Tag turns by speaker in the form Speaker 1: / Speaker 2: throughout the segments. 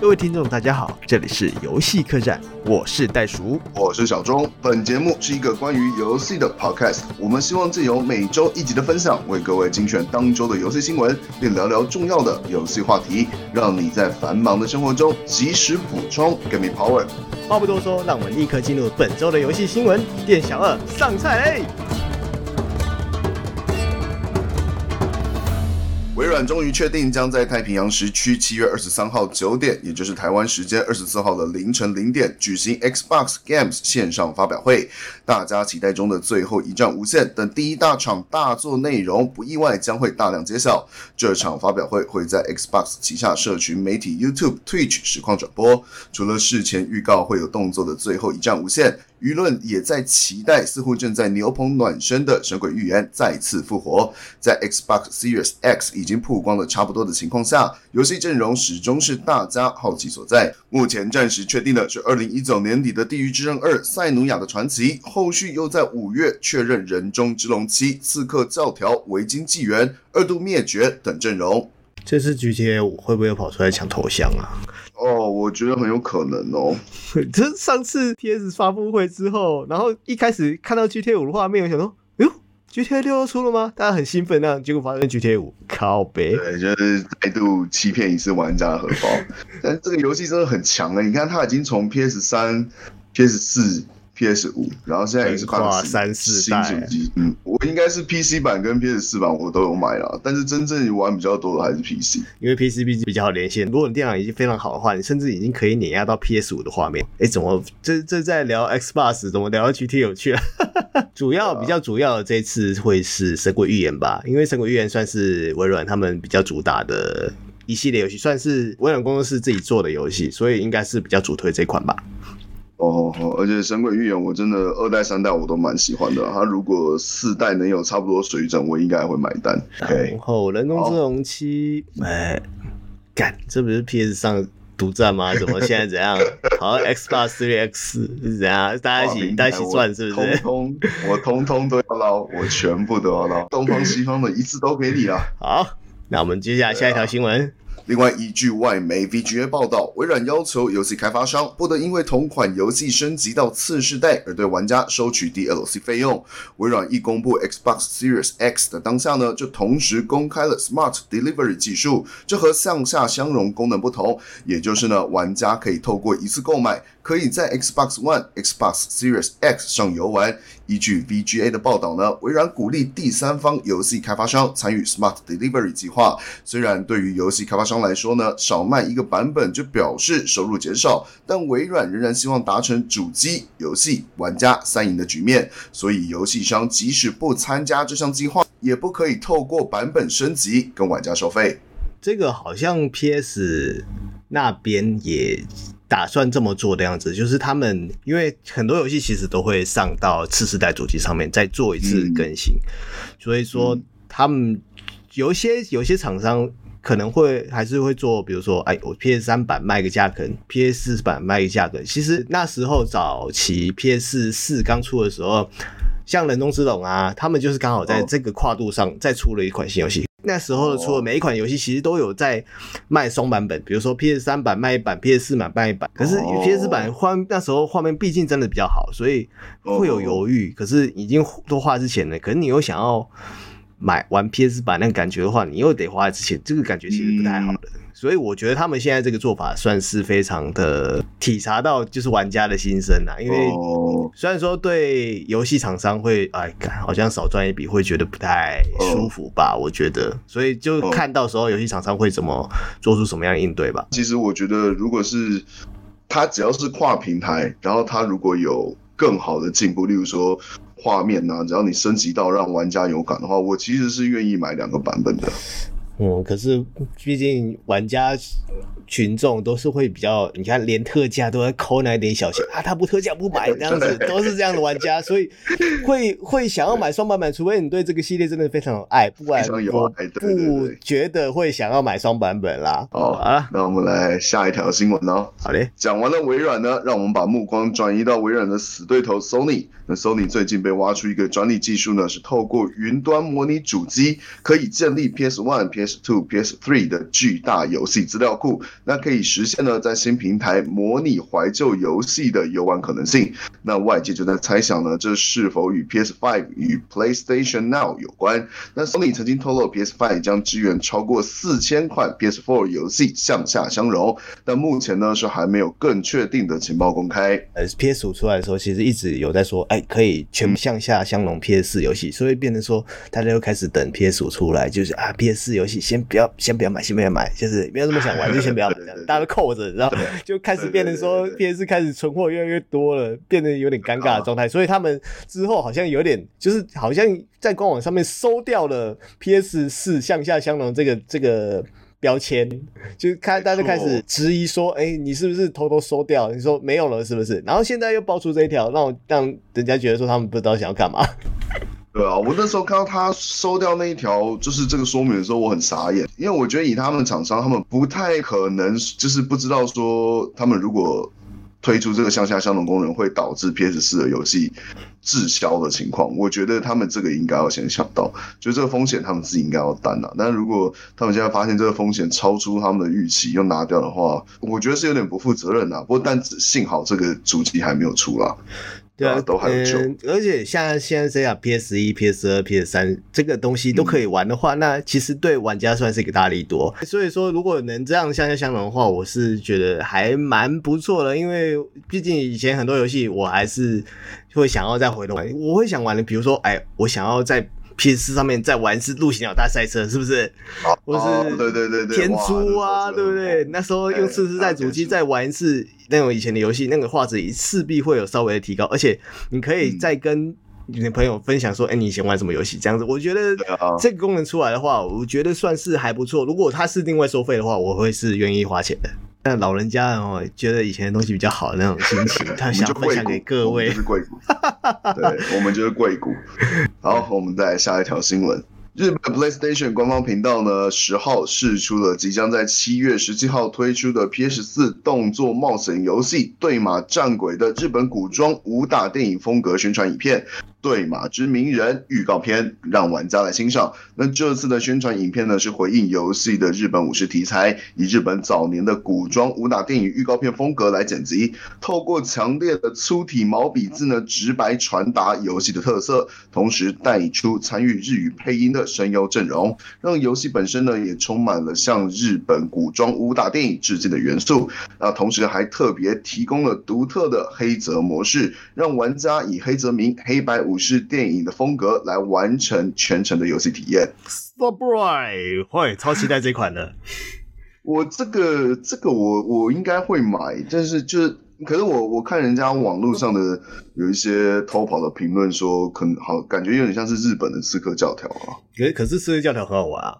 Speaker 1: 各位听众，大家好，这里是游戏客栈，我是袋鼠，
Speaker 2: 我是小钟。本节目是一个关于游戏的 podcast，我们希望借由每周一集的分享，为各位精选当周的游戏新闻，并聊聊重要的游戏话题，让你在繁忙的生活中及时补充，Give me power。
Speaker 1: 话不多说，让我们立刻进入本周的游戏新闻。店小二上菜
Speaker 2: 微软终于确定将在太平洋时区七月二十三号九点，也就是台湾时间二十四号的凌晨零点举行 Xbox Games 线上发表会。大家期待中的最后一战无限等第一大场大作内容，不意外将会大量揭晓。这场发表会会在 Xbox 旗下社群媒体 YouTube、Twitch 实况转播。除了事前预告会有动作的最后一战无限。舆论也在期待，似乎正在牛棚暖身的《神鬼预言》再次复活。在 Xbox Series X 已经曝光的差不多的情况下，游戏阵容始终是大家好奇所在。目前暂时确定的是，二零一九年底的《地狱之刃二：赛努亚的传奇》，后续又在五月确认《人中之龙七：刺客教条：维京纪元》、《二度灭绝》等阵容。
Speaker 1: 这次 GTA 五会不会又跑出来抢头香啊？
Speaker 2: 哦，我觉得很有可能哦。
Speaker 1: 这 上次 PS 发布会之后，然后一开始看到 GTA 五的画面，我想说，哟，GTA 六要出了吗？大家很兴奋那样，结果发现 GTA 五靠背，
Speaker 2: 对，就是再度欺骗一次玩家的荷包。但这个游戏真的很强啊！你看，它已经从 PS 三、PS 四。PS 五，然后现在也是跨
Speaker 1: 三四代
Speaker 2: 新手机。嗯，我应该是 PC 版跟 PS 四版我都有买了，但是真正玩比较多的还是 PC，
Speaker 1: 因为 PC 毕竟比较好连线。如果你电脑已经非常好的话，你甚至已经可以碾压到 PS 五的画面。哎，怎么这这在聊 Xbox，怎么聊到 GT 有趣了？主要比较主要的这一次会是《神鬼预言》吧，因为《神鬼预言》算是微软他们比较主打的一系列游戏，算是微软工作室自己做的游戏，所以应该是比较主推这款吧。
Speaker 2: 哦，而且《神鬼预言》我真的二代、三代我都蛮喜欢的。他如果四代能有差不多水准，我应该会买单。
Speaker 1: 然后《人工智能七》哎，干，这不是 PS 上独占吗？怎么现在怎样？好像 Xbox Series X 是怎样？大家一起大家一起赚是不是？
Speaker 2: 通通，我通通都要捞，我全部都要捞，东方西方的一次都给你了。
Speaker 1: 好，那我们接下来下一条新闻。
Speaker 2: 另外，依据外媒 VGA 报道，微软要求游戏开发商不得因为同款游戏升级到次世代而对玩家收取 DLC 费用。微软一公布 Xbox Series X 的当下呢，就同时公开了 Smart Delivery 技术，这和向下相容功能不同，也就是呢，玩家可以透过一次购买，可以在 Xbox One、Xbox Series X 上游玩。依据 VGA 的报道呢，微软鼓励第三方游戏开发商参与 Smart Delivery 计划。虽然对于游戏开发商来说呢，少卖一个版本就表示收入减少，但微软仍然希望达成主机、游戏、玩家三赢的局面。所以，游戏商即使不参加这项计划，也不可以透过版本升级跟玩家收费。
Speaker 1: 这个好像 PS 那边也。打算这么做的样子，就是他们因为很多游戏其实都会上到次世代主机上面再做一次更新，嗯、所以说他们有一些有些厂商可能会还是会做，比如说，哎，我 PS 三版卖个价格，PS 四版卖个价格。其实那时候早期 PS 四刚出的时候，像人中之龙啊，他们就是刚好在这个跨度上再出了一款新游戏。那时候出的每一款游戏其实都有在卖双版本，比如说 PS 三版卖一版，PS 四版卖一版。可是 PS 版画那时候画面毕竟真的比较好，所以会有犹豫。可是已经都花之前了，可是你又想要买玩 PS 版那个感觉的话，你又得花之前，这个感觉其实不太好的。所以我觉得他们现在这个做法算是非常的体察到就是玩家的心声啊，因为虽然说对游戏厂商会哎，好像少赚一笔会觉得不太舒服吧，我觉得，所以就看到时候游戏厂商会怎么做出什么样的应对吧。
Speaker 2: 其实我觉得，如果是他只要是跨平台，然后他如果有更好的进步，例如说画面啊，只要你升级到让玩家有感的话，我其实是愿意买两个版本的。
Speaker 1: 嗯，可是毕竟玩家群众都是会比较，你看连特价都在抠那一点小钱 啊，他不特价不买 这样子，都是这样的玩家，所以会会想要买双版本，除非你对这个系列真的非常有爱，不然我不觉得会想要买双版本啦。
Speaker 2: 好啊，那我们来下一条新闻哦。
Speaker 1: 好嘞，
Speaker 2: 讲完了微软呢，让我们把目光转移到微软的死对头 Sony。那 Sony 最近被挖出一个专利技术呢，是透过云端模拟主机，可以建立 PS One、PS Two、PS Three 的巨大游戏资料库，那可以实现呢在新平台模拟怀旧游戏的游玩可能性。那外界就在猜想呢，这是否与 PS5 与 PlayStation Now 有关？那 Sony 曾经透露，PS5 将支援超过四千款 PS4 游戏向下相容，但目前呢是还没有更确定的情报公开。
Speaker 1: 呃，PS5 出来的时候，其实一直有在说，哎，可以全部向下相容 PS4 游戏，所以变成说大家又开始等 PS5 出来，就是啊，PS4 游戏先不要，先不要买，先不要买，就是不要这么想玩，就先不要买，大家都扣着，然后 就开始变成说 PS4 开始存货越来越多了，变得有点尴尬的状态，所以他们之后好像有点，就是好像在官网上面收掉了 PS 四向下相容这个这个。标签就开，大家开始质疑说：“哎、欸，你是不是偷偷收掉？”你说没有了，是不是？然后现在又爆出这一条，让我让人家觉得说他们不知道想要干嘛。
Speaker 2: 对啊，我那时候看到他收掉那一条，就是这个说明的时候，我很傻眼，因为我觉得以他们厂商，他们不太可能就是不知道说，他们如果。推出这个向下相容功能会导致 PS 四的游戏滞销的情况，我觉得他们这个应该要先想到，就这个风险他们自己应该要担啊。但如果他们现在发现这个风险超出他们的预期，又拿掉的话，我觉得是有点不负责任啊。不过但幸好这个主机还没有出啦。
Speaker 1: 对啊，都还有救。嗯，而且像现在这样，PS 一、PS 二、PS 三这个东西都可以玩的话，嗯，那其实对玩家算是一个大力多。所以说，如果能这样向下相容的话，我是觉得还蛮不错的。因为毕竟以前很多游戏，我还是会想要再回头玩。我会想玩的，比如说，哎，我想要在。PS 上面在玩是陆行鸟大赛车，是不是？
Speaker 2: 哦，或是对对对对，
Speaker 1: 天珠啊，对不对？那时候用次世代主机再玩一次那种以前的游戏，那个画质势必会有稍微的提高，而且你可以再跟你的朋友分享说，哎，你以前玩什么游戏？这样子，我觉得这个功能出来的话，我觉得算是还不错。如果它是另外收费的话，我会是愿意花钱的。但老人家哦，觉得以前的东西比较好的那种心情，他想分享给各位。
Speaker 2: 是贵股，对，我们就是贵股。好，我们再来下一条新闻。日本 PlayStation 官方频道呢，十号释出了即将在七月十七号推出的 PS 四动作冒险游戏《对马战鬼》的日本古装武打电影风格宣传影片。对马之鸣人预告片让玩家来欣赏。那这次的宣传影片呢，是回应游戏的日本武士题材，以日本早年的古装武打电影预告片风格来剪辑，透过强烈的粗体毛笔字呢，直白传达游戏的特色，同时带出参与日语配音的声优阵容，让游戏本身呢也充满了向日本古装武打电影致敬的元素。那同时还特别提供了独特的黑泽模式，让玩家以黑泽明黑白武士电影的风格来完成全程的游戏体
Speaker 1: 验。会超期待这款的。
Speaker 2: 我这个这个我我应该会买，但是就是，可是我我看人家网络上的有一些偷跑的评论说，可能好感觉有点像是日本的刺客教条啊。
Speaker 1: 可可是刺客教条很好玩啊。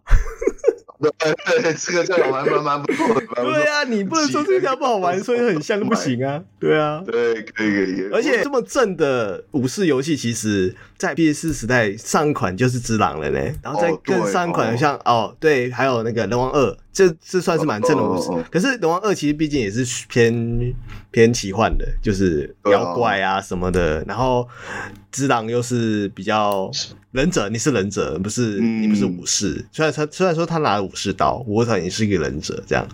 Speaker 2: 对对，这个这样玩蛮蛮不错的。
Speaker 1: 对啊，你不能说这条不好玩，所以很像都不行啊。对啊，
Speaker 2: 对，可以可以。
Speaker 1: 而且这么正的武士游戏，其实在 PS 时代上一款就是《只狼》了呢。然后再更上一款像哦，对，还有那个《人王二》，这这算是蛮正的武士。可是《人王二》其实毕竟也是偏偏奇幻的，就是妖怪啊什么的。然后。只狼又是比较忍者，你是忍者，不是、嗯、你不是武士。虽然他虽然说他拿了武士刀，不过他也是一个忍者，这样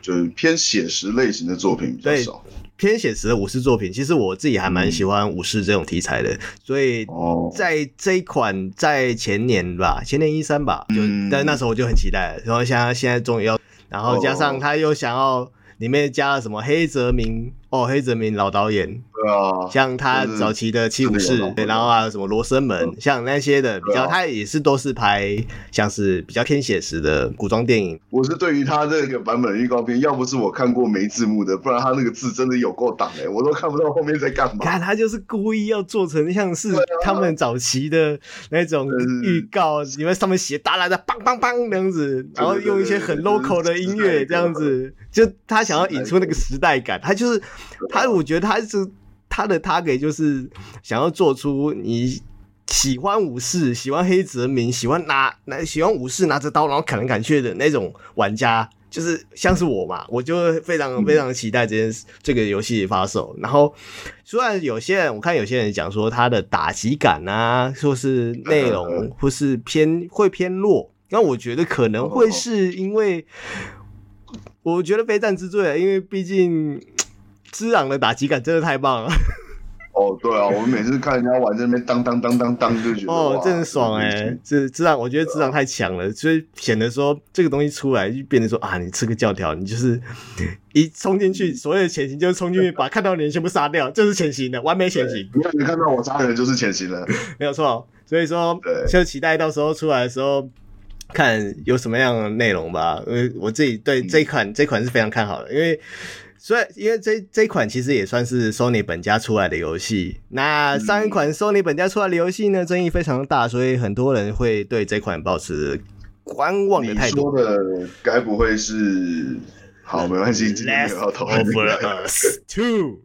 Speaker 2: 就是偏写实类型的作品比较少。
Speaker 1: 偏写实的武士作品，其实我自己还蛮喜欢武士这种题材的，嗯、所以在这一款在前年吧，前年一三吧，就、嗯、但那时候我就很期待，然后像现在终于要，然后加上他又想要里面加了什么黑泽明。哦，黑泽明老导演，
Speaker 2: 对啊，
Speaker 1: 像他早期的七武士，对，然后还有什么罗生门，嗯、像那些的比较，他也是都是拍像是比较偏写实的古装电影。
Speaker 2: 我是对于他这个版本的预告片，要不是我看过没字幕的，不然他那个字真的有够挡哎，我都看不到后面在干嘛。
Speaker 1: 看他就是故意要做成像是他们早期的那种预告，因为上面写大大的梆梆梆那样子，然后用一些很 local 的音乐这样子，就他想要引出那个时代感，他就是。他我觉得他是他的 target 就是想要做出你喜欢武士、喜欢黑泽明、喜欢拿拿喜欢武士拿着刀然后砍来砍去的那种玩家，就是像是我嘛，我就非常非常期待这件事这个游戏发售。然后虽然有些人我看有些人讲说他的打击感啊，说是内容或是偏会偏弱，那我觉得可能会是因为。我觉得非战之罪了，因为毕竟只朗的打击感真的太棒了。
Speaker 2: 哦，对啊，我们每次看人家玩这边当当当当当，就觉得
Speaker 1: 哦，真的爽哎、欸！这只朗，我觉得只朗太强了，所以显得说这个东西出来就变得说啊，你吃个教条，你就是一冲进去，所有的潜行就是冲进去把看到的人全部杀掉，这、就是潜行的完美潜行。
Speaker 2: 你看，你看到我杀人就是潜行了，
Speaker 1: 没有错。所以说，就期待到时候出来的时候，看有什么样的内容吧。因为我自己对这一款、嗯、这一款是非常看好的，因为。所以，因为这这款其实也算是 Sony 本家出来的游戏。那上一款 Sony 本家出来的游戏呢，争议非常大，所以很多人会对这款保持观望的态度。
Speaker 2: 你说的该不会是？好，没关系，今天没有要讨论这个。
Speaker 1: Two，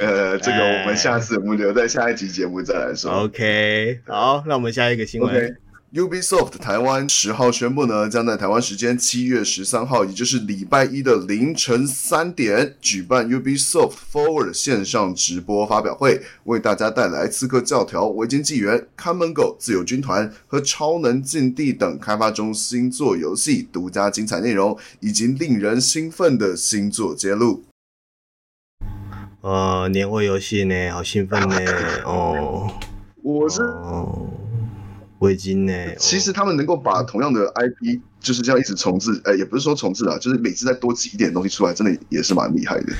Speaker 2: 呃，这个我们下次我们留在下一集节目再来说。
Speaker 1: OK，好，那我们下一个新闻。Okay.
Speaker 2: Ubisoft 台湾十号宣布呢，将在台湾时间七月十三号，也就是礼拜一的凌晨三点，举办 Ubisoft Forward 线上直播发表会，为大家带来《刺客教条：维京纪元》、《看门狗：自由军团》和《超能禁地》等开发中新作游戏独家精彩内容，以及令人兴奋的新作揭露。
Speaker 1: 呃，年会游戏呢，好兴奋呢！哦，
Speaker 2: 我是。
Speaker 1: 哦围巾呢？
Speaker 2: 其实他们能够把同样的 IP 就是这样一直重置，呃，也不是说重置啊，就是每次再多挤一点东西出来，真的也是蛮厉害的。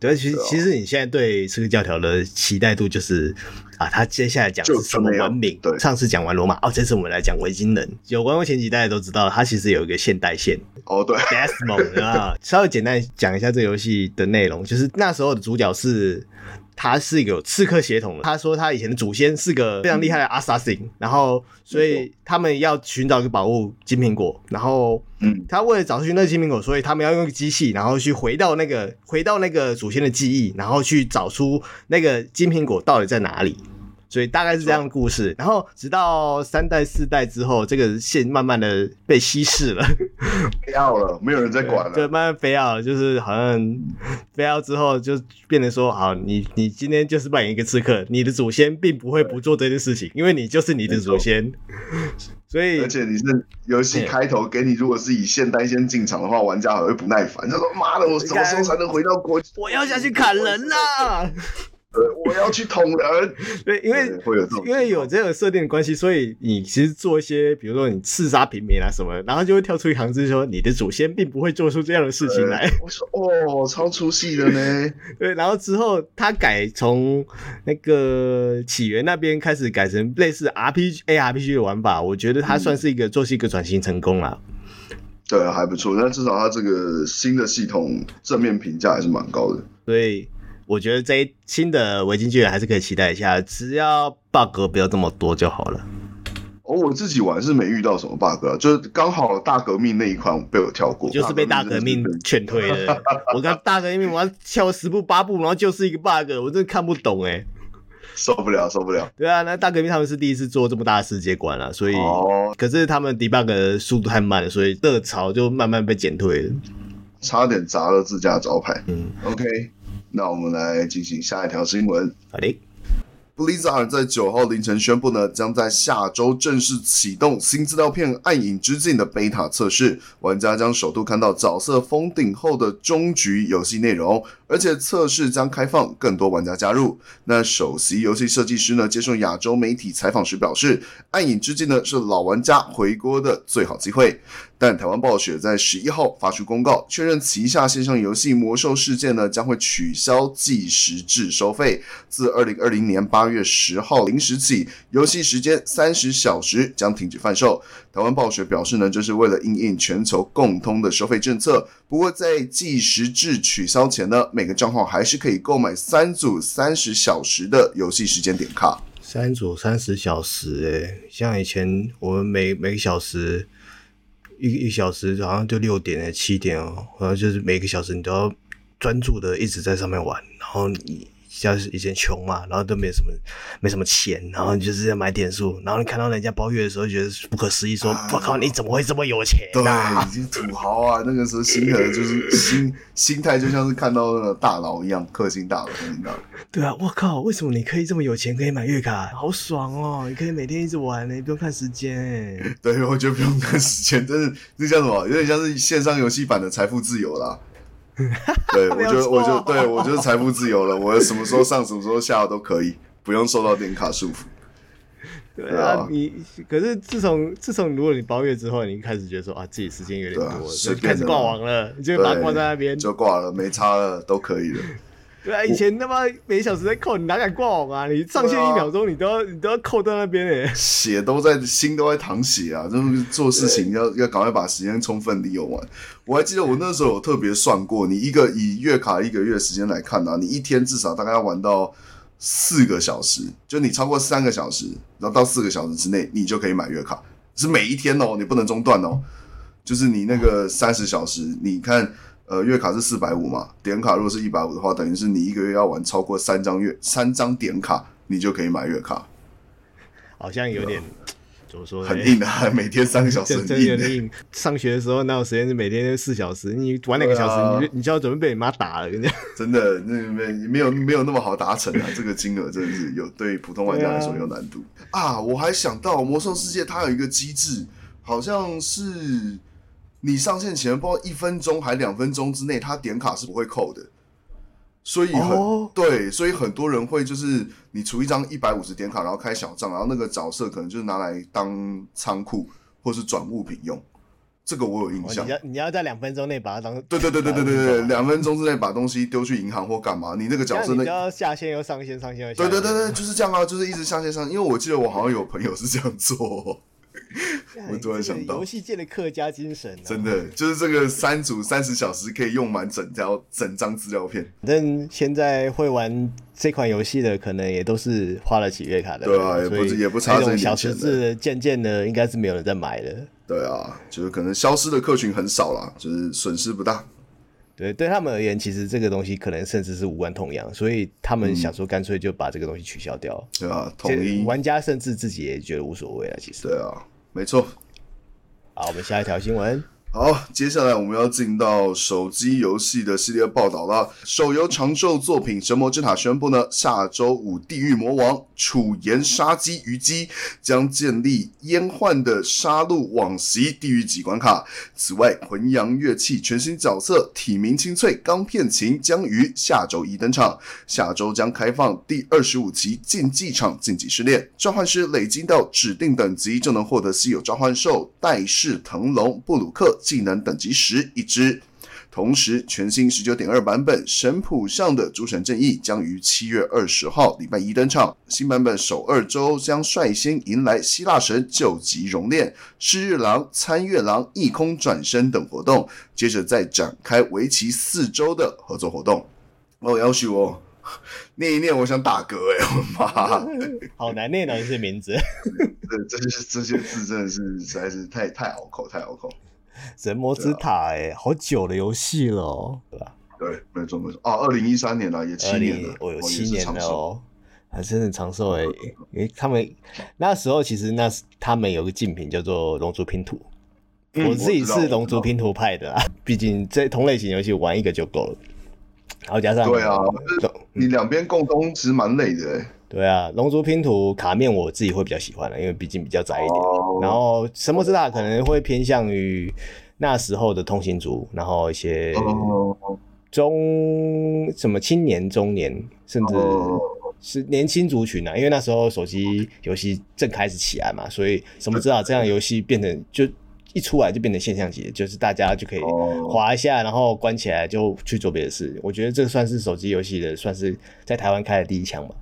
Speaker 1: 对，其实其实你现在对刺客教条的期待度就是啊，他接下来讲是什么文明？
Speaker 2: 对，
Speaker 1: 上次讲完罗马，哦，这次我们来讲维京人。有关过前几代都知道，它其实有一个现代线。
Speaker 2: 哦，
Speaker 1: 对 Mode 啊，稍微简单讲一下这个游戏的内容，就是那时候的主角是。他是一个有刺客血统的。他说他以前的祖先是个非常厉害的 assassin，然后所以他们要寻找一个宝物金苹果，然后嗯，他为了找寻那个金苹果，所以他们要用一个机器，然后去回到那个回到那个祖先的记忆，然后去找出那个金苹果到底在哪里。所以大概是这样的故事，然后直到三代四代之后，这个线慢慢的被稀释了，
Speaker 2: 飞奥了，没有人在管了，
Speaker 1: 就，慢慢飞奥了，就是好像飞奥之后就变成说，好，你你今天就是扮演一个刺客，你的祖先并不会不做这件事情，因为你就是你的祖先，所以
Speaker 2: 而且你是游戏开头给你，如果是以现代先进场的话，玩家还会不耐烦，他说妈的，我什么时候才能回到国？
Speaker 1: 我要下去砍人啦！
Speaker 2: 我要去捅人，
Speaker 1: 对，因为会有这种，因为有这个设定的关系，所以你其实做一些，比如说你刺杀平民啊什么，然后就会跳出一行字说，你的祖先并不会做出这样的事情来。
Speaker 2: 我说哦，超出戏的呢。
Speaker 1: 对，然后之后他改从那个起源那边开始改成类似 RPG ARPG 的玩法，我觉得他算是一个、嗯、做是一个转型成功了。
Speaker 2: 对，还不错，但至少他这个新的系统正面评价还是蛮高的。
Speaker 1: 对。我觉得这一新的维京巨人还是可以期待一下，只要 bug 不要这么多就好了。
Speaker 2: 哦，我自己玩是没遇到什么 bug 啊，就是刚好大革命那一款被我跳过，
Speaker 1: 就是被大革命劝退了。我刚大革命我要跳十步八步，然后就是一个 bug，我真的看不懂哎，
Speaker 2: 受不了受不了。
Speaker 1: 对啊，那大革命他们是第一次做这么大的世界观了，所以、哦、可是他们 debug 的速度太慢了，所以热潮就慢慢被减退了，
Speaker 2: 差点砸了自家招牌。
Speaker 1: 嗯
Speaker 2: ，OK。那我们来进行下一条新闻。
Speaker 1: 好的。
Speaker 2: Blizzard 在九号凌晨宣布呢，将在下周正式启动新资料片《暗影之境》的 beta 测试，玩家将首度看到角色封顶后的终局游戏内容。而且测试将开放更多玩家加入。那首席游戏设计师呢，接受亚洲媒体采访时表示，《暗影之境》呢是老玩家回锅的最好机会。但台湾暴雪在十一号发出公告，确认旗下线上游戏《魔兽世界》呢将会取消计时制收费，自二零二零年八八月十号零时起，游戏时间三十小时将停止贩售。台湾暴雪表示呢，这是为了应应全球共通的收费政策。不过在计时制取消前呢，每个账号还是可以购买三组三十小时的游戏时间点卡。
Speaker 1: 三组三十小时，哎，像以前我们每每个小时一一小时好像就六点哎七点哦，好像就是每个小时你都要专注的一直在上面玩，然后你像以前穷嘛，然后都没什么没什么钱，然后你就是在买点数，然后你看到人家包月的时候，觉得不可思议，说：“我、啊、靠，你怎么会这么有钱、啊？”
Speaker 2: 对，已经土豪啊！那个时候心态就是 心心态就像是看到那个大佬一样，氪金大佬，你知道。
Speaker 1: 对啊，我靠，为什么你可以这么有钱，可以买月卡，好爽哦！你可以每天一直玩，你不用看时间。
Speaker 2: 对，我觉得不用看时间，但是这叫什么？有点像是线上游戏版的财富自由啦。对，我觉得，我就对我就是财富自由了。我什么时候上，什么时候下都可以，不用受到点卡束缚。
Speaker 1: 对啊，你可是自从自从如果你包月之后，你开始觉得说啊，自己时间有点多，就开始挂网了，你就把它挂在那边，
Speaker 2: 就挂了，没差了，都可以了。
Speaker 1: 对啊，以前他妈每小时在扣，你哪敢挂网啊？你上线一秒钟，你都要你都要扣到那边诶，
Speaker 2: 血都在，心都在淌血啊！就是做事情要要赶快把时间充分利用完。我还记得我那时候有特别算过，你一个以月卡一个月时间来看呢、啊，你一天至少大概要玩到四个小时，就你超过三个小时，然后到四个小时之内，你就可以买月卡。是每一天哦，你不能中断哦。就是你那个三十小时，你看。呃，月卡是四百五嘛，点卡如果是一百五的话，等于是你一个月要玩超过三张月三张点卡，你就可以买月卡。
Speaker 1: 好像有点怎么说？
Speaker 2: 很硬的，每天三个小时很硬，
Speaker 1: 很硬。上学的时候哪有时间是每天四小时？你玩两个小时，啊、你你就要准备被你妈打了，跟你讲。
Speaker 2: 真的，那没没有没有那么好达成啊！这个金额真的是有对普通玩家来说有难度啊，啊！我还想到魔兽世界它有一个机制，好像是。你上线前，不知道一分钟还两分钟之内，他点卡是不会扣的，所以很、oh. 对，所以很多人会就是你出一张一百五十点卡，然后开小账，然后那个角色可能就是拿来当仓库或是转物品用，这个我有印象。
Speaker 1: Oh, 你要你要在两分钟内把它当
Speaker 2: 对对对对对对对，两分钟之内把东西丢去银行或干嘛？你那个角色那
Speaker 1: 你要下线又上线，上线又下线。
Speaker 2: 对对对对，就是这样啊，就是一直下线上。因为我记得我好像有朋友是这样做。我突然想到，
Speaker 1: 游戏界的客家精神、啊，
Speaker 2: 真的就是这个三组三十小时可以用满整条整张资料片。
Speaker 1: 反正现在会玩这款游戏的，可能也都是花了几月卡的，
Speaker 2: 对啊，也不也不差这种
Speaker 1: 小池子，渐渐的应该是没有人在买的。
Speaker 2: 对啊，就是可能消失的客群很少啦，就是损失不大。
Speaker 1: 对，对他们而言，其实这个东西可能甚至是无关痛痒，所以他们想说干脆就把这个东西取消掉。嗯、
Speaker 2: 对啊，统一
Speaker 1: 玩家甚至自己也觉得无所谓了。其实，
Speaker 2: 对啊。没错，
Speaker 1: 好，我们下一条新闻。
Speaker 2: 好，接下来我们要进到手机游戏的系列报道了。手游长寿作品《神魔之塔》宣布呢，下周五《地狱魔王：楚盐杀机虞姬》将建立烟幻的杀戮往昔地狱级关卡。此外，魂阳乐器全新角色体鸣清脆钢片琴将于下周一登场。下周将开放第二十五期竞技场竞技试炼，召唤师累积到指定等级就能获得稀有召唤兽戴氏腾龙布鲁克。技能等级十一只，同时全新十九点二版本神谱上的诸神正义将于七月二十号礼拜一登场。新版本首二周将率先迎来希腊神救急熔炼、狮日狼、参月狼异空转身等活动，接着再展开为期四周的合作活动。哦，要许我念一念，我想打嗝哎，我妈，
Speaker 1: 好难念啊这些名字，
Speaker 2: 这这些这些字真的是实在是太太拗口，太拗口。
Speaker 1: 神魔之塔、欸，哎、啊，好久的游戏了，对吧？
Speaker 2: 对，没错没错。哦，二零一三年了，也七年了，
Speaker 1: 我有七年了哦，还是很长寿哎。因为他们那时候其实那是他们有个竞品叫做《龙族拼图》，嗯，我自己是《龙族拼图》派的啊，毕竟这同类型游戏玩一个就够了。然后加上
Speaker 2: 对啊，你两边共通其实蛮累的哎。
Speaker 1: 对啊，龙族拼图卡面我自己会比较喜欢的，因为毕竟比较窄一点。Oh. 然后神魔之塔可能会偏向于那时候的通行族，然后一些中什么青年、中年，甚至是年轻族群啊。因为那时候手机游戏正开始起来嘛，所以神魔之塔这样游戏变成就一出来就变成现象级，就是大家就可以滑一下，然后关起来就去做别的事。我觉得这算是手机游戏的，算是在台湾开的第一枪吧。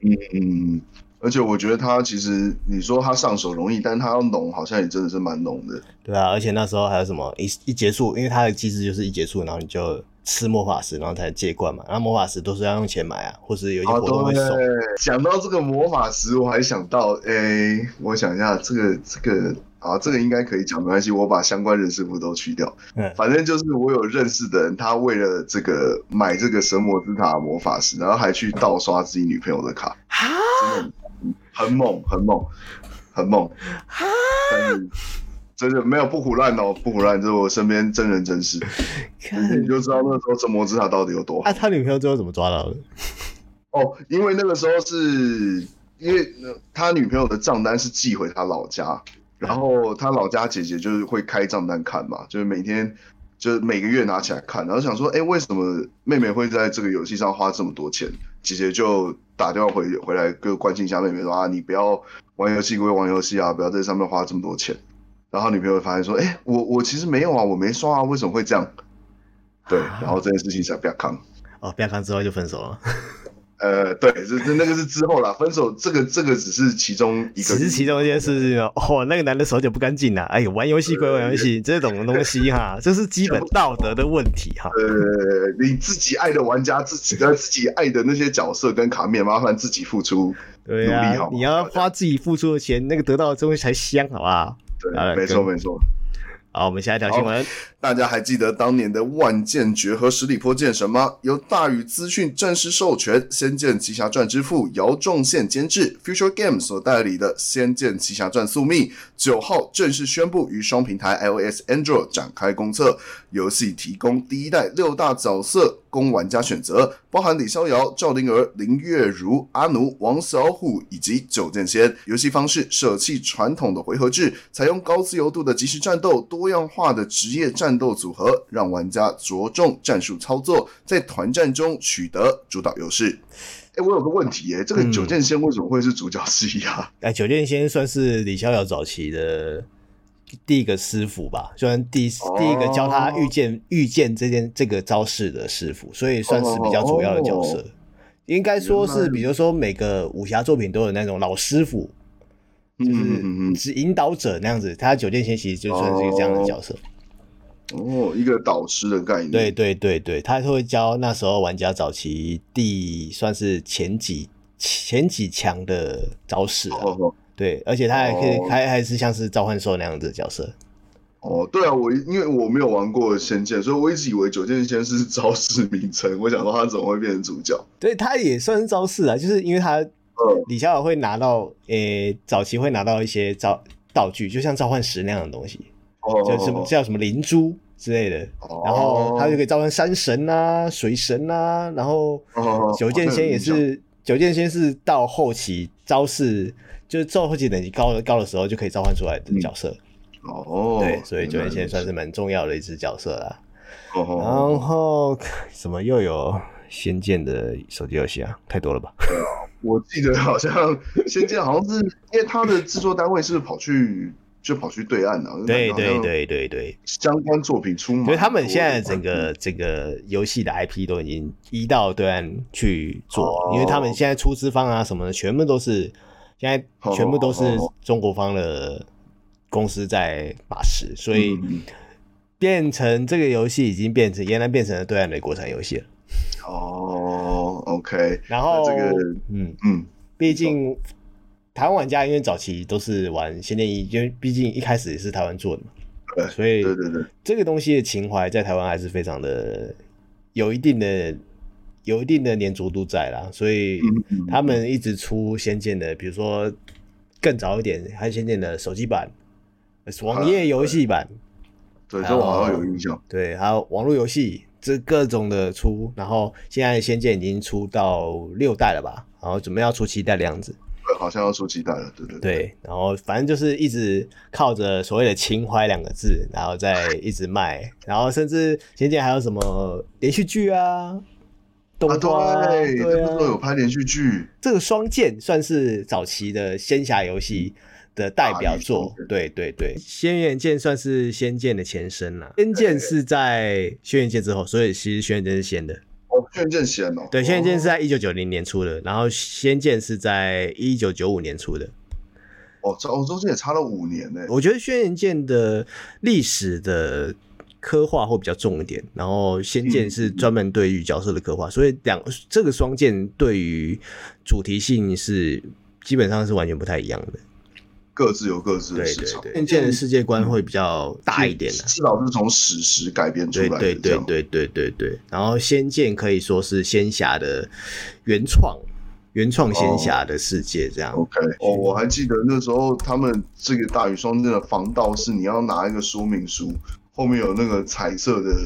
Speaker 2: 嗯，而且我觉得它其实你说它上手容易，但它要浓好像也真的是蛮浓的。
Speaker 1: 对啊，而且那时候还有什么一一结束，因为它的机制就是一结束，然后你就吃魔法石，然后才借罐嘛。然后魔法石都是要用钱买啊，或是有一些活动会送。
Speaker 2: 讲到这个魔法石，我还想到，哎、欸，我想一下，这个这个啊，这个应该可以讲，没关系，我把相关人事部都去掉。嗯，反正就是我有认识的人，他为了这个买这个神魔之塔魔法师，然后还去盗刷自己女朋友的卡，真的很猛，很猛，很猛。但是真的没有不胡乱哦，不胡乱，这是我身边真人真事，你就知道那时候神魔之塔到底有多好。
Speaker 1: 啊，他女朋友最后怎么抓到的？
Speaker 2: 哦，因为那个时候是因为他女朋友的账单是寄回他老家，然后他老家姐姐就是会开账单看嘛，就是每天就是每个月拿起来看，然后想说，哎，为什么妹妹会在这个游戏上花这么多钱？姐姐就打电话回回来，跟关心一下妹妹说啊，你不要玩游戏归玩游戏啊，不要在上面花这么多钱。然后女朋友发现说：“哎，我我其实没有啊，我没刷啊，为什么会这样？”对，然后这件事情才不要扛。
Speaker 1: 哦，不要扛之后就分手了。
Speaker 2: 呃，对，这这那个是之后啦，分手这个这个只是其中一个，
Speaker 1: 只是其中一件事情哦。那个男的手脚不干净呐，哎呦，玩游戏归玩游戏，这种东西哈，这是基本道德的问题哈。
Speaker 2: 呃，你自己爱的玩家，自己的自己爱的那些角色跟卡面，麻烦自己付出努力好吗？
Speaker 1: 你要花自己付出的钱，那个得到的东西才香，好不好？
Speaker 2: 对，没错没错。
Speaker 1: 好，我们下一条新闻。
Speaker 2: 大家还记得当年的万剑绝和十里坡剑神吗？由大宇资讯正式授权，《仙剑奇侠传》之父姚仲宪监制，Future Game 所代理的《仙剑奇侠传：宿命》九号正式宣布于双平台 iOS、Android 展开公测。游戏提供第一代六大角色供玩家选择，包含李逍遥、赵灵儿、林月如、阿奴、王小虎以及九剑仙。游戏方式舍弃传统的回合制，采用高自由度的即时战斗，多样化的职业战斗组合，让玩家着重战术操作，在团战中取得主导优势。哎，我有个问题，哎，这个九剑仙为什么会是主角之一啊？
Speaker 1: 哎、嗯，九剑仙算是李逍遥早期的。第一个师傅吧，虽然第第一个教他御剑御剑这件这个招式的师傅，所以算是比较主要的角色。应该说是，比如说每个武侠作品都有那种老师傅，就是是引导者那样子。他九剑仙其实就算是一个这样的角色。
Speaker 2: 哦，一个导师的概念。
Speaker 1: 对对对对，他会教那时候玩家早期第算是前几前几强的招式啊。对，而且他还可以，还、哦、还是像是召唤兽那样子的角色。
Speaker 2: 哦，对啊，我因为我没有玩过仙剑，所以我一直以为九剑仙是招式名称。我想说他怎么会变成主角？
Speaker 1: 对，他也算是招式啊，就是因为他，呃，李逍遥会拿到，诶、欸，早期会拿到一些招道具，就像召唤石那样的东西，哦、就什么叫什么灵珠之类的，哦、然后它就可以召唤山神啊、水神啊，然后九剑仙也是，九剑仙是到后期招式。就是召后期等级高的高的时候就可以召唤出来的角色，
Speaker 2: 嗯、哦，
Speaker 1: 对，所以九剑仙算是蛮重要的一只角色啦。哦，然后什么又有仙剑的手机游戏啊？太多了吧？
Speaker 2: 我记得好像仙剑好像是因为它的制作单位是跑去就跑去对岸了，
Speaker 1: 对对对对对，
Speaker 2: 相关作品出，
Speaker 1: 所以他们现在整个这个游戏的 IP 都已经移到对岸去做，哦、因为他们现在出资方啊什么的全部都是。现在全部都是中国方的公司在把持，所以变成这个游戏已经变成原来变成了对岸的国产游戏了。
Speaker 2: 哦，OK。
Speaker 1: 然后这个，嗯嗯，毕竟台湾玩家因为早期都是玩《仙剑一》，因为毕竟一开始也是台湾做的嘛，
Speaker 2: 对，
Speaker 1: 所以
Speaker 2: 对对对，
Speaker 1: 这个东西的情怀在台湾还是非常的有一定的。有一定的粘着度在啦，所以他们一直出仙剑的，比如说更早一点，还有仙剑的手机版、网页游戏版，
Speaker 2: 对，这我好像有印象。
Speaker 1: 对，还有网络游戏，这各种的出，然后现在仙剑已经出到六代了吧？然后准备要出七代的样子。
Speaker 2: 对，好像要出鸡蛋了，对对对。
Speaker 1: 对，然后反正就是一直靠着所谓的情怀两个字，然后再一直卖，然后甚至仙剑还有什么连续剧啊？动画、
Speaker 2: 啊、对，对啊，都有拍连续剧。
Speaker 1: 这个双剑算是早期的仙侠游戏的代表作。对对对，轩辕剑算是仙剑的前身了。仙剑是在轩辕剑之后，所以其实轩辕剑是先的。
Speaker 2: 哦，轩辕剑先哦。
Speaker 1: 对，轩辕剑是在一九九零年出的，然后仙剑是在一九九五年出的。
Speaker 2: 哦，这哦中间也差了五年呢。
Speaker 1: 我觉得轩辕剑的历史的。刻画会比较重一点，然后仙剑是专门对于角色的刻画，嗯、所以两这个双剑对于主题性是基本上是完全不太一样的。
Speaker 2: 各自有各自的市场。
Speaker 1: 对对对，的世界观会比较大一点的，
Speaker 2: 至少是从史实改编出来的。
Speaker 1: 对对对对对对对。然后《仙剑》可以说是仙侠的原创。原创仙侠的世界这样。
Speaker 2: Oh, OK，哦，我还记得那时候他们这个大雨双剑的防盗是你要拿一个说明书，后面有那个彩色的，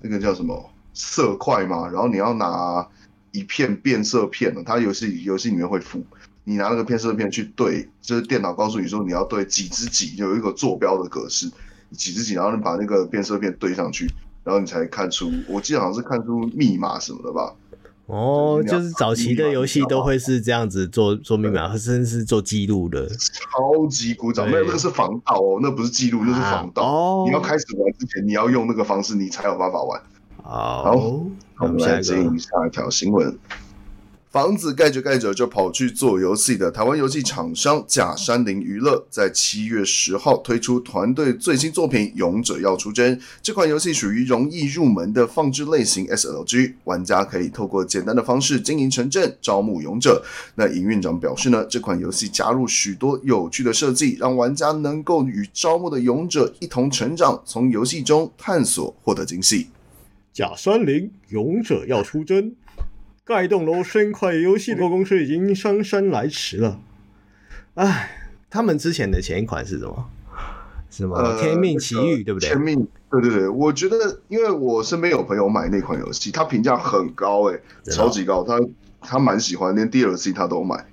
Speaker 2: 那个叫什么色块嘛，然后你要拿一片变色片，它游戏游戏里面会附，你拿那个变色片去对，就是电脑告诉你说你要对几只几，有一个坐标的格式，几只几，然后你把那个变色片对上去，然后你才看出，我记得好像是看出密码什么的吧。
Speaker 1: 哦，就是早期的游戏都会是这样子做做密码，甚至是做记录的，
Speaker 2: 超级古早。没有，那个是防盗哦，那不是记录，就是防盗。哦，你要开始玩之前，你要用那个方式，你才有办法玩。好，我们来进下一条新闻。房子盖着盖着就跑去做游戏的台湾游戏厂商甲山林娱乐，在七月十号推出团队最新作品《勇者要出征》。这款游戏属于容易入门的放置类型 SLG，玩家可以透过简单的方式经营城镇、招募勇者。那营运长表示呢，这款游戏加入许多有趣的设计，让玩家能够与招募的勇者一同成长，从游戏中探索获得惊喜。
Speaker 1: 甲山林勇者要出征。盖栋楼生快游戏的公司已经姗姗来迟了。哎，他们之前的前一款是什么？什么《天命奇遇》对不对？
Speaker 2: 天命，对对对，我觉得，因为我身边有朋友买那款游戏，他评价很高，哎，超级高，他他蛮喜欢，连 DLC 他都买。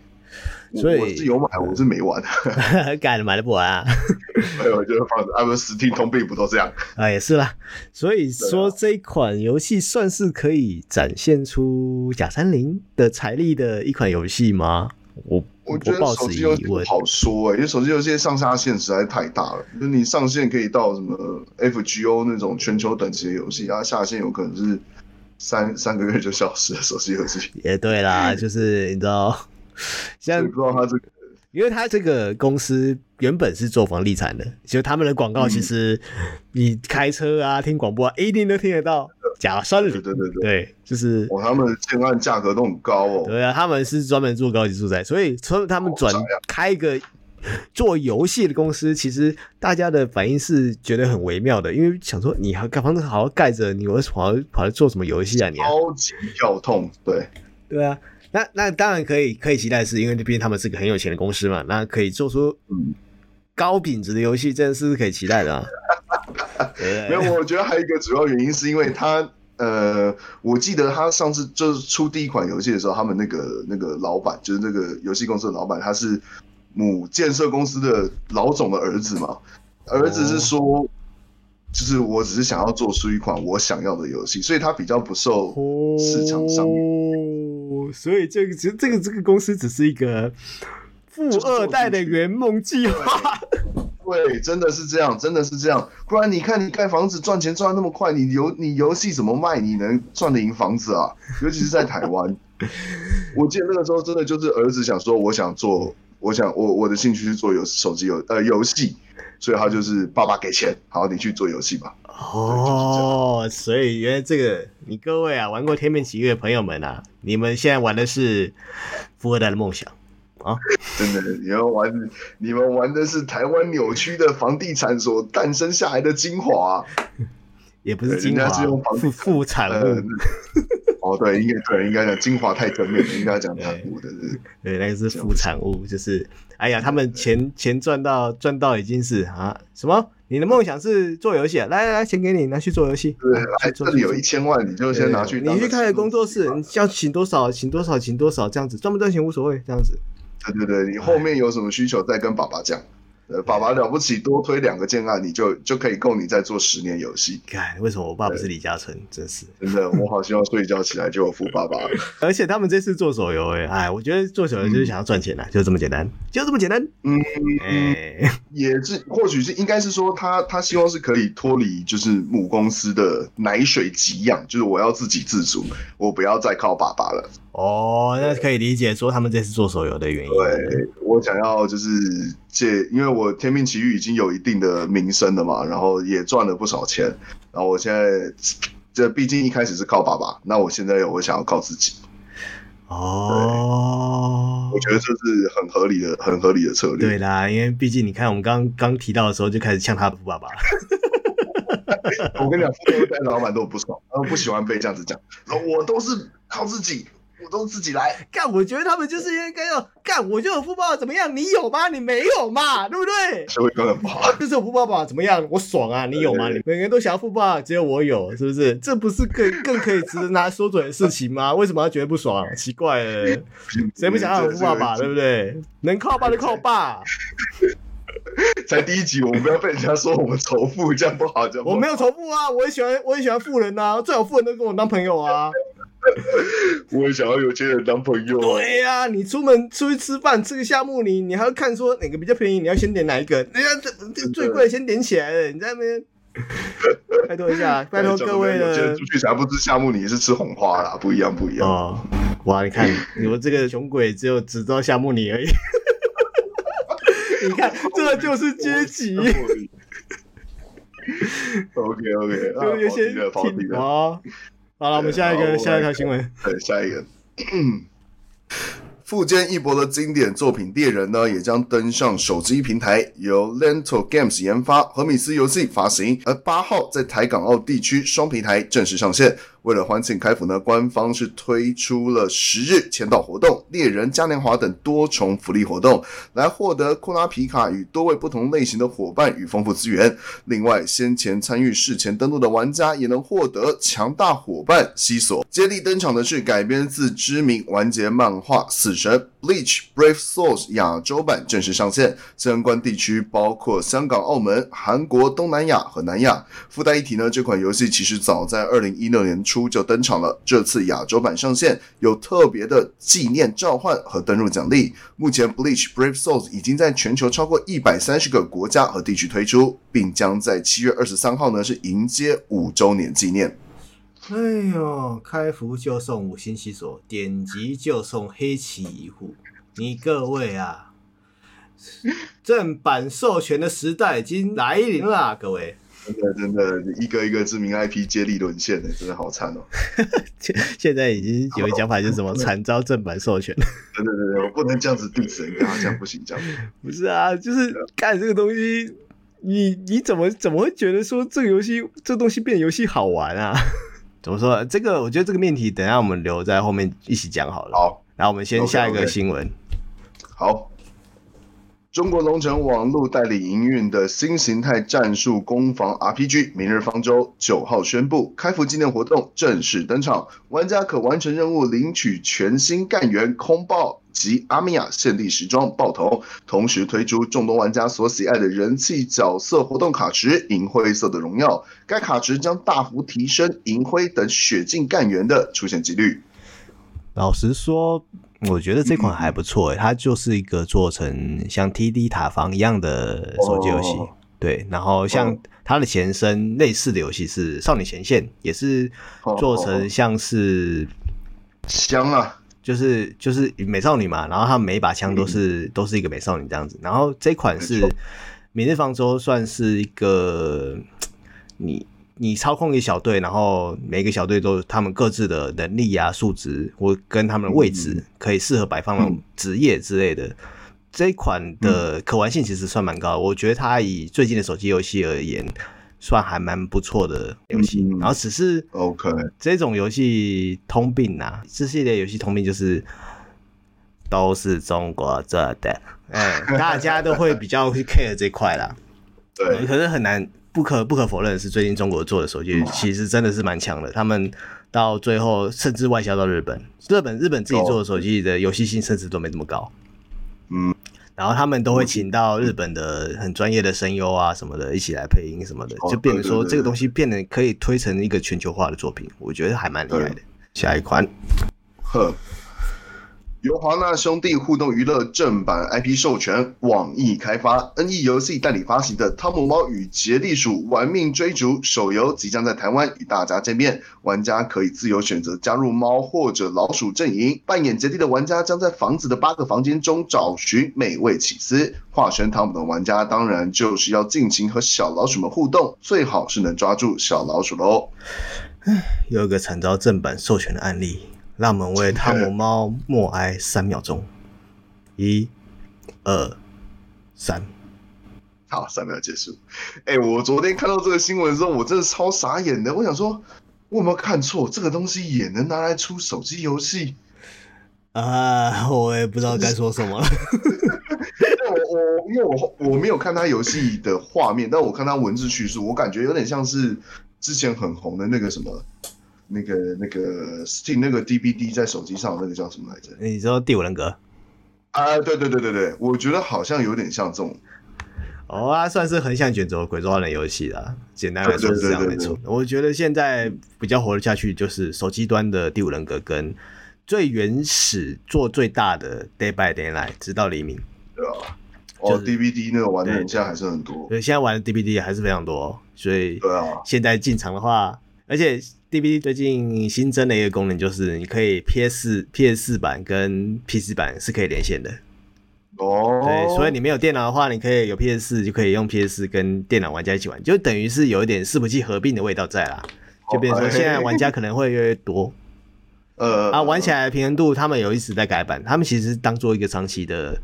Speaker 2: 所以我是有买，我是没玩。
Speaker 1: 改了买了不玩啊？
Speaker 2: 没有，就是放着。啊，不是，Steam 通病不都这样？
Speaker 1: 啊，也是啦。所以说这一款游戏算是可以展现出假三零的财力的一款游戏吗？我
Speaker 2: 我觉得手机游戏不好说哎、欸，因为手机游戏上下限实在太大了。就是你上限可以到什么 FGO 那种全球等级的游戏，然后下限有可能是三三个月就消失的手机游戏。
Speaker 1: 也对啦，就是你知道。现在
Speaker 2: 不知道他这个，
Speaker 1: 因为他这个公司原本是做房地产的，就他们的广告其实你开车啊、听广播啊，一定都听得到。假山里，对对对对，就是
Speaker 2: 哦，他们的建案价格都很高哦。
Speaker 1: 对啊，他们是专门做高级住宅，所以从他们转开一个做游戏的公司，其实大家的反应是觉得很微妙的，因为想说你还盖房子好好盖着，你为什么跑跑来做什么游戏啊？你
Speaker 2: 超级跳痛，对
Speaker 1: 对啊。那那当然可以可以期待，是因为毕竟他们是个很有钱的公司嘛，那可以做出高品质的游戏，这是可以期待的啊。
Speaker 2: 没有，我觉得还有一个主要原因是因为他呃，我记得他上次就是出第一款游戏的时候，他们那个那个老板就是那个游戏公司的老板，他是母建设公司的老总的儿子嘛，儿子是说，就是我只是想要做出一款我想要的游戏，所以他比较不受市场上面。
Speaker 1: 所以这个其实这个这个公司只是一个富二代的圆梦计划，
Speaker 2: 对，真的是这样，真的是这样。不然你看，你盖房子赚钱赚那么快，你游你游戏怎么卖？你能赚得赢房子啊？尤其是在台湾，我记得那个时候真的就是儿子想说，我想做，我想我我的兴趣是做游手机游呃游戏。所以他就是爸爸给钱，好，你去做游戏吧。
Speaker 1: 哦，所以原来这个你各位啊，玩过《天命奇遇》的朋友们啊，你们现在玩的是富二代的梦想啊！
Speaker 2: 真的，你们玩你们玩的是台湾扭曲的房地产所诞生下来的精华，
Speaker 1: 也不是精华，是用房副副产物。呃
Speaker 2: 哦，对，应该对，应该讲精华太正面，应该讲产物的，
Speaker 1: 对，那个是副产物，就是，哎呀，他们钱钱赚到赚到已经是啊，什么？你的梦想是做游戏啊？来来来，钱给你，拿去做游戏。
Speaker 2: 对，来，这里有一千万，你就先拿去。
Speaker 1: 你去开个工作室，你要请多少，请多少，请多少，这样子赚不赚钱无所谓，这样子。
Speaker 2: 对对对，你后面有什么需求再跟爸爸讲。呃，爸爸了不起，多推两个建案，你就就可以够你再做十年游戏。
Speaker 1: 看为什么我爸不是李嘉诚？真是
Speaker 2: 真的，我好希望睡一觉起来就有富爸爸。
Speaker 1: 而且他们这次做手游，哎哎，我觉得做手游就是想要赚钱呐，就这么简单，就这么简单。
Speaker 2: 嗯，哎也是，或许是应该是说他他希望是可以脱离就是母公司的奶水给养，就是我要自给自足，我不要再靠爸爸了。
Speaker 1: 哦，那可以理解说他们这次做手游的原因。
Speaker 2: 对，我想要就是借，因为我《天命奇遇》已经有一定的名声了嘛，然后也赚了不少钱，然后我现在这毕竟一开始是靠爸爸，那我现在我想要靠自己。
Speaker 1: 哦，
Speaker 2: 我觉得这是很合理的、很合理的策略。
Speaker 1: 对啦，因为毕竟你看，我们刚刚提到的时候就开始呛他的富爸爸。
Speaker 2: 我跟你讲，富二代老板都不爽，他们不喜欢被这样子讲。我都是靠自己。我都自己来
Speaker 1: 干，我觉得他们就是应该要干。我就有富爸爸怎么样？你有吗？你没有嘛？对不对？
Speaker 2: 社会根本不好。
Speaker 1: 就是有富爸爸怎么样？我爽啊！你有吗？你每个人都想要富爸爸，只有我有，是不是？这不是更更可以值得拿来说嘴的事情吗？为什么要觉得不爽？奇怪了，谁不想要有富爸爸？对不对？能靠爸就靠爸。
Speaker 2: 才第一集，我们不要被人家说我们仇富，这样不好。这样。
Speaker 1: 我没有仇富啊，我也喜欢，我也喜欢富人呐，最好富人都跟我当朋友啊。
Speaker 2: 我也想要有钱人当朋友。
Speaker 1: 对呀、啊，你出门出去吃饭，吃个夏目你，你还要看说哪个比较便宜，你要先点哪一个？人家这这最贵先点起来了，你在那边 拜托一下，拜托各位了。
Speaker 2: 出去才不吃夏目你，是吃红花啦，不一样，不一样。
Speaker 1: 哦，哇，你看你们这个穷鬼，只有只知道夏目你而已。你看，这就是阶级。
Speaker 2: OK OK，
Speaker 1: 就有些听啊。好了，我们下一个下一条新闻。
Speaker 2: 对，下一个。富坚义博的经典作品《猎人》呢，也将登上手机平台，由 Lento Games 研发，和米斯游戏发行，而八号在台港澳地区双平台正式上线。为了欢庆开服呢，官方是推出了十日签到活动、猎人嘉年华等多重福利活动，来获得库拉皮卡与多位不同类型的伙伴与丰富资源。另外，先前参与事前登录的玩家也能获得强大伙伴西索。接力登场的是改编自知名完结漫画《死神 Bleach Brave Souls》亚洲版正式上线，相关地区包括香港、澳门、韩国、东南亚和南亚。附带一提呢，这款游戏其实早在二零一六年初就登场了。这次亚洲版上线有特别的纪念召唤和登录奖励。目前《Bleach Brave Souls》已经在全球超过一百三十个国家和地区推出，并将在七月二十三号呢是迎接五周年纪念。
Speaker 1: 哎呦，开服就送五星西索，点击就送黑崎一户。你各位啊，正版授权的时代已经来临了，各位。
Speaker 2: 真的真的，一个一个知名 IP 接力沦陷的，真的好惨哦！
Speaker 1: 现现在已经有一讲法，就是什么 惨遭正版授权。
Speaker 2: 对对对，我不能这样子 diss 人家，这样不行，这样
Speaker 1: 不 是啊，就是看这个东西，你你怎么怎么会觉得说这个游戏这个东西变得游戏好玩啊？怎么说？这个我觉得这个命题等一下我们留在后面一起讲好了。
Speaker 2: 好，
Speaker 1: 然后我们先下一个新闻。
Speaker 2: Okay, okay. 好。中国龙城网络代理营运的新形态战术攻防 RPG《明日方舟》九号宣布开服纪念活动正式登场，玩家可完成任务领取全新干员空爆及阿米亚限定时装爆头，同时推出众多玩家所喜爱的人气角色活动卡池银灰色的荣耀，该卡池将大幅提升银灰等血境干员的出现几率。
Speaker 1: 老实说。我觉得这款还不错诶，它就是一个做成像 TD 塔防一样的手机游戏，对。然后像它的前身类似的游戏是《少女前线》，也是做成像是
Speaker 2: 枪啊，
Speaker 1: 就是就是美少女嘛。然后它每一把枪都是都是一个美少女这样子。然后这款是《明日方舟》，算是一个你。你操控一小队，然后每个小队都有他们各自的能力啊、数值或跟他们的位置，可以适合摆放的职业之类的。嗯、这一款的可玩性其实算蛮高的，我觉得它以最近的手机游戏而言，算还蛮不错的游戏。然后只是
Speaker 2: OK
Speaker 1: 这种游戏通病啊，这系列游戏通病就是都是中国做的，哎，大家都会比较去 care 这块啦。
Speaker 2: 对，
Speaker 1: 可是很难。不可不可否认的是，最近中国做的手机其实真的是蛮强的。他们到最后甚至外销到日本，日本日本自己做的手机的游戏性甚至都没这么高。
Speaker 2: 嗯，
Speaker 1: 然后他们都会请到日本的很专业的声优啊什么的一起来配音什么的，就变成说这个东西变得可以推成一个全球化的作品，我觉得还蛮厉害的。下一款，
Speaker 2: 呵。由华纳兄弟互动娱乐正版 IP 授权，网易开发，NE 游戏代理发行的《汤姆猫与杰利鼠玩命追逐》手游即将在台湾与大家见面。玩家可以自由选择加入猫或者老鼠阵营。扮演杰利的玩家将在房子的八个房间中找寻美味起司。化身汤姆的玩家当然就是要尽情和小老鼠们互动，最好是能抓住小老鼠喽。
Speaker 1: 唉，又一个惨遭正版授权的案例。让我们为汤姆猫默哀三秒钟。一、二、三。
Speaker 2: 好，三秒结束。哎、欸，我昨天看到这个新闻的时候，我真的超傻眼的。我想说，我有没有看错？这个东西也能拿来出手机游戏？
Speaker 1: 啊，我也不知道该说什么了。
Speaker 2: 我我因为我我没有看他游戏的画面，但我看他文字叙述，我感觉有点像是之前很红的那个什么，那个那个 Steam 那个 DVD 在手机上那个叫什么来着？
Speaker 1: 你说《第五人格》
Speaker 2: 啊？对对对对对，我觉得好像有点像这种。
Speaker 1: 哦，啊，算是横向卷轴鬼抓人游戏啦。简单来说是这样没错。我觉得现在比较活得下去，就是手机端的《第五人格》跟最原始做最大的《Dead by Daylight》直到黎明。
Speaker 2: 对啊，哦、就是 oh,，DVD 那个玩的人现在还是很多。
Speaker 1: 对，现在玩的 DVD 还是非常多，所以
Speaker 2: 对啊，
Speaker 1: 现在进场的话，而且 DVD 最近新增的一个功能就是，你可以 PS PS 版跟 PC 版是可以连线的。
Speaker 2: 哦，
Speaker 1: 对，所以你没有电脑的话，你可以有 PS 四，就可以用 PS 四跟电脑玩家一起玩，就等于是有一点伺服器合并的味道在啦。就比如说现在玩家可能会越来越多，
Speaker 2: 呃
Speaker 1: 啊，玩起来的平衡度他们有一直在改版，他们其实当做一个长期的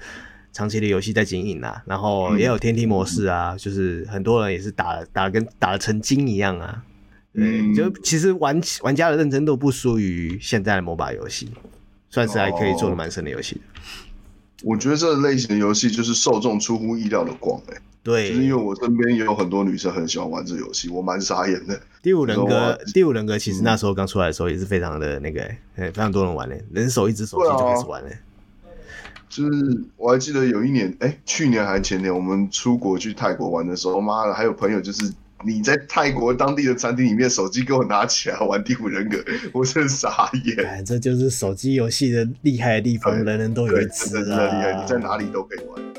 Speaker 1: 长期的游戏在经营啊，然后也有天梯模式啊，就是很多人也是打打跟打的成精一样啊。对，就其实玩玩家的认真度不输于现在的 MOBA 游戏，算是还可以做的蛮深的游戏。
Speaker 2: 我觉得这个类型的游戏就是受众出乎意料的广哎、欸，
Speaker 1: 对，
Speaker 2: 就是因为我身边也有很多女生很喜欢玩这游戏，我蛮傻眼的。
Speaker 1: 第五人格，第五人格其实那时候刚出来的时候也是非常的那个、欸，非常多人玩嘞、欸，人手一只手机就开始玩嘞。
Speaker 2: 就是我还记得有一年，哎、欸，去年还是前年，我们出国去泰国玩的时候，妈的，还有朋友就是。你在泰国当地的餐厅里面，手机给我拿起来玩《第五人格》，我真傻眼。
Speaker 1: 这就是手机游戏的厉害的地方，人人都有一支啊！
Speaker 2: 真的厉害，你在哪里都可以玩。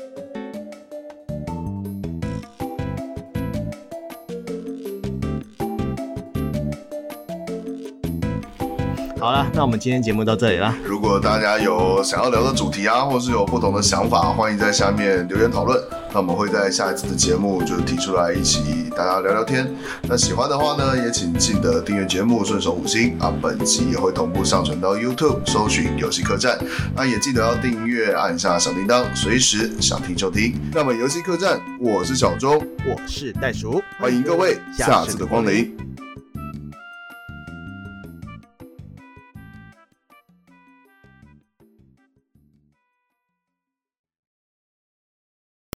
Speaker 1: 好了，那我们今天节目到这里了。
Speaker 2: 如果大家有想要聊的主题啊，或是有不同的想法，欢迎在下面留言讨论。那我们会在下一次的节目就提出来一起大家聊聊天。那喜欢的话呢，也请记得订阅节目，顺手五星啊。本期也会同步上传到 YouTube，搜寻游戏客栈。那也记得要订阅，按下小铃铛，随时想听就听。那么游戏客栈，我是小钟，
Speaker 1: 我是袋鼠，
Speaker 2: 欢迎各位下次的光临。